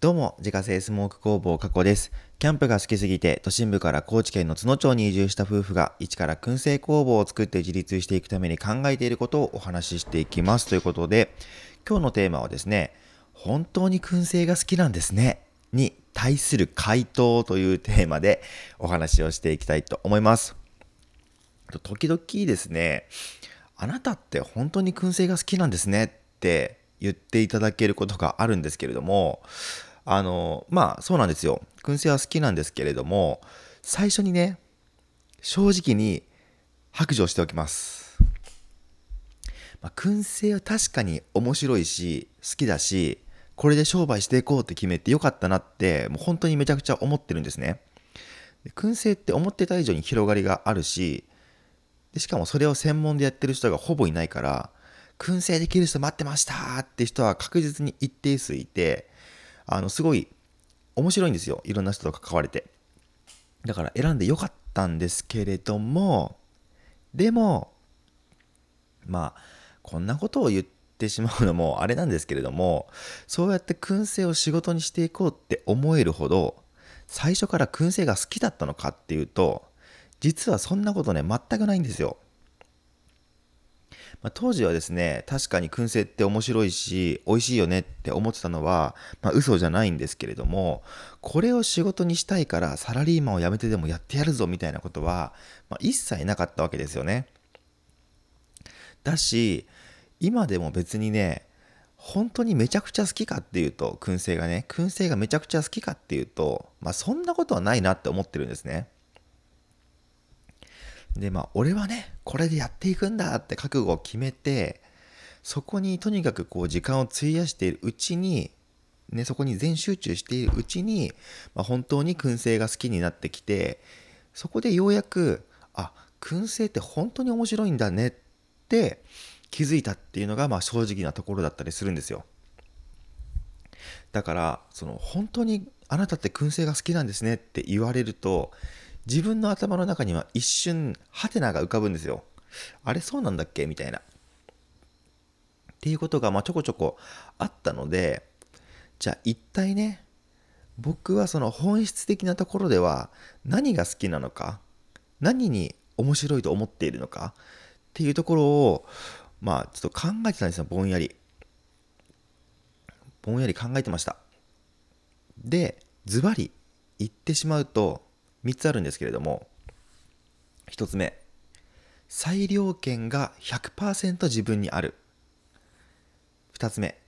どうも、自家製スモーク工房加古です。キャンプが好きすぎて、都心部から高知県の津野町に移住した夫婦が、一から燻製工房を作って自立していくために考えていることをお話ししていきます。ということで、今日のテーマはですね、本当に燻製が好きなんですね。に対する回答というテーマで お話をしていきたいと思います。時々ですね、あなたって本当に燻製が好きなんですねって言っていただけることがあるんですけれども、あの、まあそうなんですよ。燻製は好きなんですけれども、最初にね、正直に白状しておきます。まあ、燻製は確かに面白いし、好きだし、これで商売していこうって決めてよかったなって、もう本当にめちゃくちゃ思ってるんですね。燻製って思ってた以上に広がりがあるし、でしかもそれを専門でやってる人がほぼいないから、燻製できる人待ってましたって人は確実に一定数いて、あの、すごい面白いんですよ。いろんな人と関われて。だから選んでよかったんですけれども、でも、まあ、こんなことを言ってしまうのもあれなんですけれども、そうやって燻製を仕事にしていこうって思えるほど、最初から燻製が好きだったのかっていうと、実はそんなことね、全くないんですよ。まあ、当時はですね、確かに燻製って面白いし、美味しいよねって思ってたのは、まあ、嘘じゃないんですけれども、これを仕事にしたいからサラリーマンを辞めてでもやってやるぞみたいなことは、まあ、一切なかったわけですよね。だし、今でも別にね、本当にめちゃくちゃ好きかっていうと、燻製がね、燻製がめちゃくちゃ好きかっていうと、まあそんなことはないなって思ってるんですね。でまあ俺はねこれでやっていくんだって覚悟を決めてそこにとにかくこう時間を費やしているうちにね、そこに全集中しているうちに、まあ、本当に燻製が好きになってきてそこでようやくあ燻製って本当に面白いんだねって気づいたっていうのがまあ正直なところだったりするんですよ。だからその本当にあなたって燻製が好きなんですねって言われると自分の頭の中には一瞬ハテナが浮かぶんですよ。あれそうなんだっけみたいな。っていうことがまあちょこちょこあったのでじゃあ一体ね僕はその本質的なところでは何が好きなのか何に面白いと思っているのかっていうところをまあちょっと考えてたんですよぼんやり。ぼんやり考えてました。でズバリ言ってしまうと3つあるんですけれども1つ目裁量権が100%自分にある。2つ目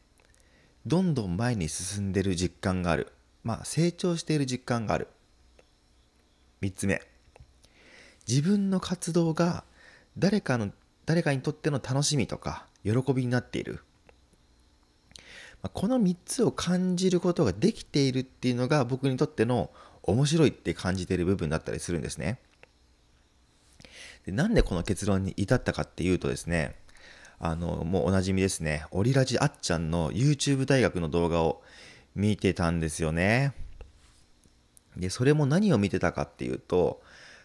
どんどん前に進んでる実感がある。まあ成長している実感がある。3つ目自分の活動が誰かの誰かにとっての楽しみとか喜びになっている。この3つを感じることができているっていうのが僕にとっての面白いって感じてる部分だったりするんですね。でなんでこの結論に至ったかっていうとですね、あの、もうおなじみですね、オリラジあっちゃんの YouTube 大学の動画を見てたんですよね。で、それも何を見てたかっていうと、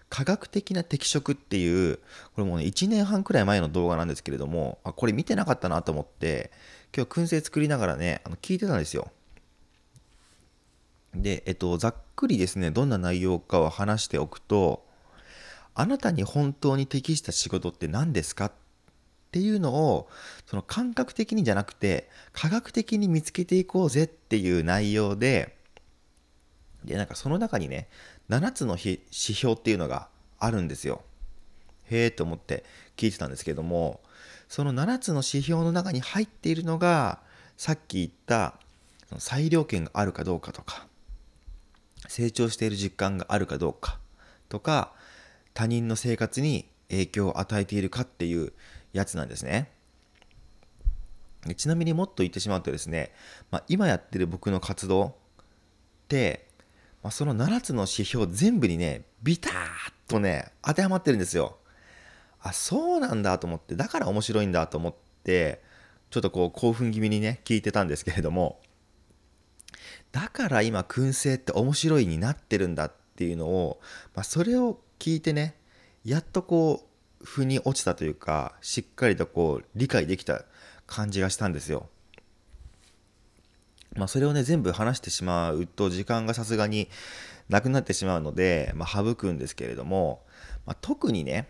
科学的な適色っていう、これもうね、1年半くらい前の動画なんですけれども、あ、これ見てなかったなと思って、今日燻製作りながらね、あの聞いてたんですよ。で、えっと、ざっくりですね、どんな内容かを話しておくと、あなたに本当に適した仕事って何ですかっていうのを、その感覚的にじゃなくて、科学的に見つけていこうぜっていう内容で、で、なんかその中にね、7つの指標っていうのがあるんですよ。へえと思って聞いてたんですけども、その7つの指標の中に入っているのが、さっき言った裁量権があるかどうかとか、成長している実感があるかどうかとか他人の生活に影響を与えているかっていうやつなんですね。ちなみにもっと言ってしまうとですね、まあ、今やってる僕の活動って、まあ、その7つの指標全部にねビターッとね当てはまってるんですよ。あそうなんだと思ってだから面白いんだと思ってちょっとこう興奮気味にね聞いてたんですけれどもだから今燻製って面白いになってるんだっていうのを、まあ、それを聞いてねやっとこう腑に落ちたというかしっかりとこう理解できた感じがしたんですよ。まあ、それをね全部話してしまうと時間がさすがになくなってしまうので、まあ、省くんですけれども、まあ、特にね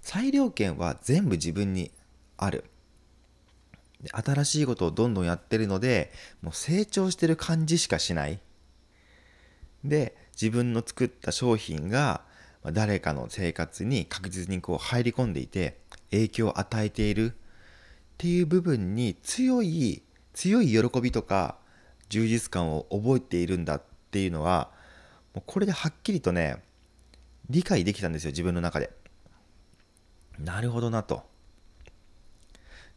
裁量権は全部自分にある新しいことをどんどんやってるのでもう成長してる感じしかしない。で自分の作った商品が誰かの生活に確実にこう入り込んでいて影響を与えている。っていう部分に強い強い喜びとか充実感を覚えているんだっていうのはもうこれではっきりとね理解できたんですよ自分の中で。なるほどなと。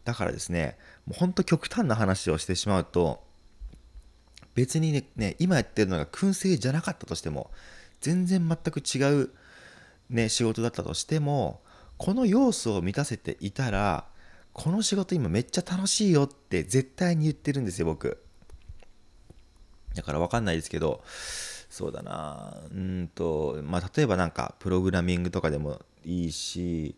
だからですねもうほんと極端な話をしてしまうと別にねね今やってるのが燻製じゃなかったとしても全然全く違う、ね、仕事だったとしてもこの要素を満たせていたらこの仕事今めっちゃ楽しいよって絶対に言ってるんですよ僕。だから分かんないですけどそうだなうんとまあ例えばなんかプログラミングとかでもいいし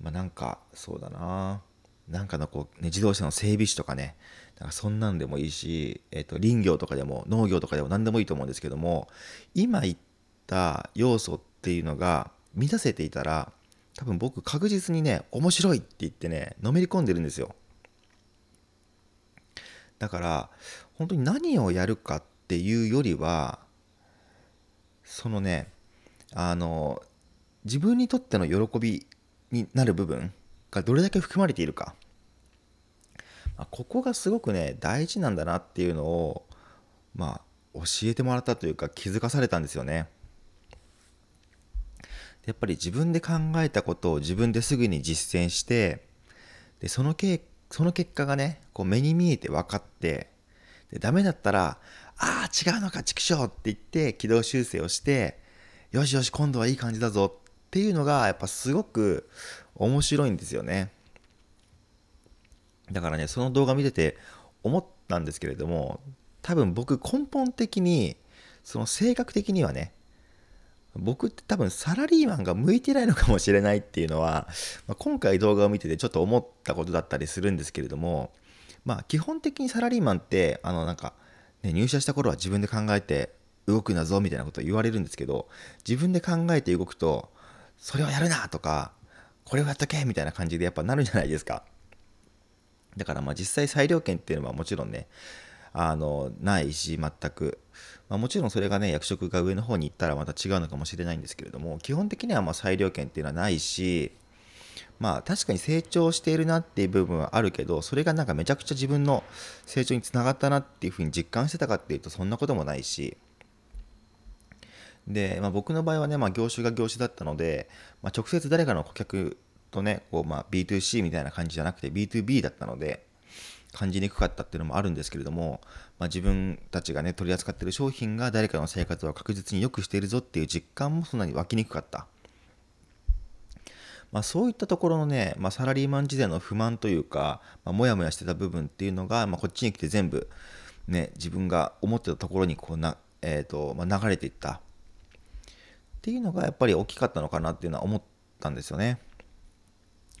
まあなんかそうだな。なんかのこう、ね、自動車の整備士とかねなんかそんなんでもいいし、えー、と林業とかでも農業とかでも何でもいいと思うんですけども今言った要素っていうのが満たせていたら多分僕確実にね面白いって言ってねのめり込んでるんですよ。だから本当に何をやるかっていうよりはそのねあの自分にとっての喜びになる部分がどれだけ含まれているか、まあ、ここがすごくね大事なんだなっていうのをまあ教えてもらったというか気づかされたんですよね。やっぱり自分で考えたことを自分ですぐに実践してでそのけその結果がねこう目に見えて分かってでダメだったら「ああ違うのか畜生!」って言って軌道修正をして「よしよし今度はいい感じだぞ」っていうのがやっぱすごく面白いんですよね。だからねその動画見てて思ったんですけれども多分僕根本的にその性格的にはね僕って多分サラリーマンが向いてないのかもしれないっていうのは、まあ、今回動画を見ててちょっと思ったことだったりするんですけれどもまあ基本的にサラリーマンってあのなんか、ね、入社した頃は自分で考えて動くなぞみたいなことを言われるんですけど自分で考えて動くとそれをやるなとかこれをやっとけみたいな感じでやっぱなるじゃないですか。だからまあ実際裁量権っていうのはもちろんねあのないし全く、まあ、もちろんそれがね役職が上の方に行ったらまた違うのかもしれないんですけれども基本的にはまあ裁量権っていうのはないしまあ確かに成長しているなっていう部分はあるけどそれがなんかめちゃくちゃ自分の成長につながったなっていうふうに実感してたかっていうとそんなこともないしで、まあ、僕の場合はね、まあ、業種が業種だったので、まあ、直接誰かの顧客とねこう、まあ、B2C みたいな感じじゃなくて B2B だったので感じにくかったっていうのもあるんですけれども、まあ、自分たちがね取り扱っている商品が誰かの生活を確実に良くしているぞっていう実感もそんなに湧きにくかった。まあ、そういったところのね、まあ、サラリーマン時代の不満というか、まあ、もやもやしてた部分っていうのが、まあ、こっちに来て全部、ね、自分が思ってたところにこうな、えーとまあ、流れていったっていうのがやっぱり大きかったのかなっていうのは思ったんですよね。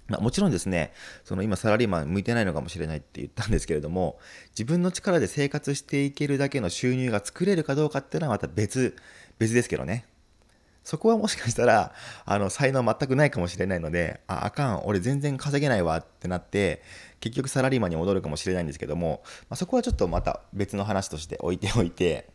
まあ、もちろんですね、その今サラリーマン向いてないのかもしれないって言ったんですけれども、自分の力で生活していけるだけの収入が作れるかどうかっていうのはまた別、別ですけどね。そこはもしかしたら、あの、才能全くないかもしれないので、あ、あかん、俺全然稼げないわってなって、結局サラリーマンに戻るかもしれないんですけども、まあ、そこはちょっとまた別の話として置いておいて、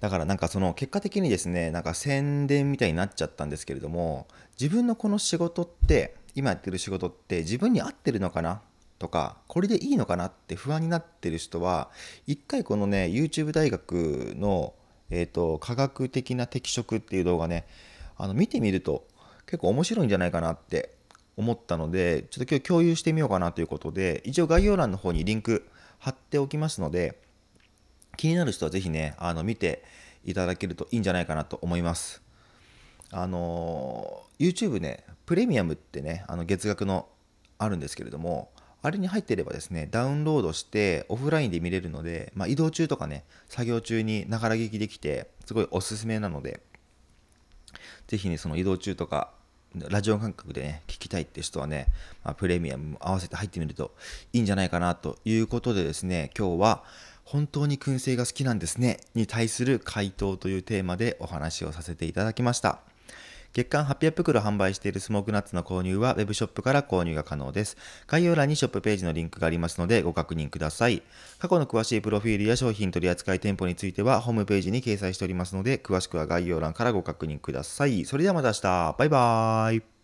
だからなんかその結果的にですねなんか宣伝みたいになっちゃったんですけれども自分のこの仕事って今やってる仕事って自分に合ってるのかな？とかこれでいいのかなって不安になってる人は一回このね YouTube 大学の、えーと、科学的な適職っていう動画ねあの見てみると結構面白いんじゃないかなって思ったのでちょっと今日共有してみようかなということで一応概要欄の方にリンク貼っておきますので気になる人はぜひね、あの見ていただけるといいんじゃないかなと思います。あの YouTube ね、プレミアムってね、あの月額のあるんですけれども、あれに入っていればですね、ダウンロードしてオフラインで見れるので、まあ、移動中とかね、作業中にながら聞きできて、すごいおすすめなので、ぜひね、その移動中とかラジオ感覚でね、聞きたいって人はね、まあ、プレミアムも合わせて入ってみるといいんじゃないかなということでですね、今日は本当に燻製が好きなんですねに対する回答というテーマでお話をさせていただきました。月間800袋販売しているスモークナッツの購入は Web ショップから購入が可能です。概要欄にショップページのリンクがありますのでご確認ください。過去の詳しいプロフィールや商品取扱店舗についてはホームページに掲載しておりますので、詳しくは概要欄からご確認ください。それではまた明日。バイバーイ。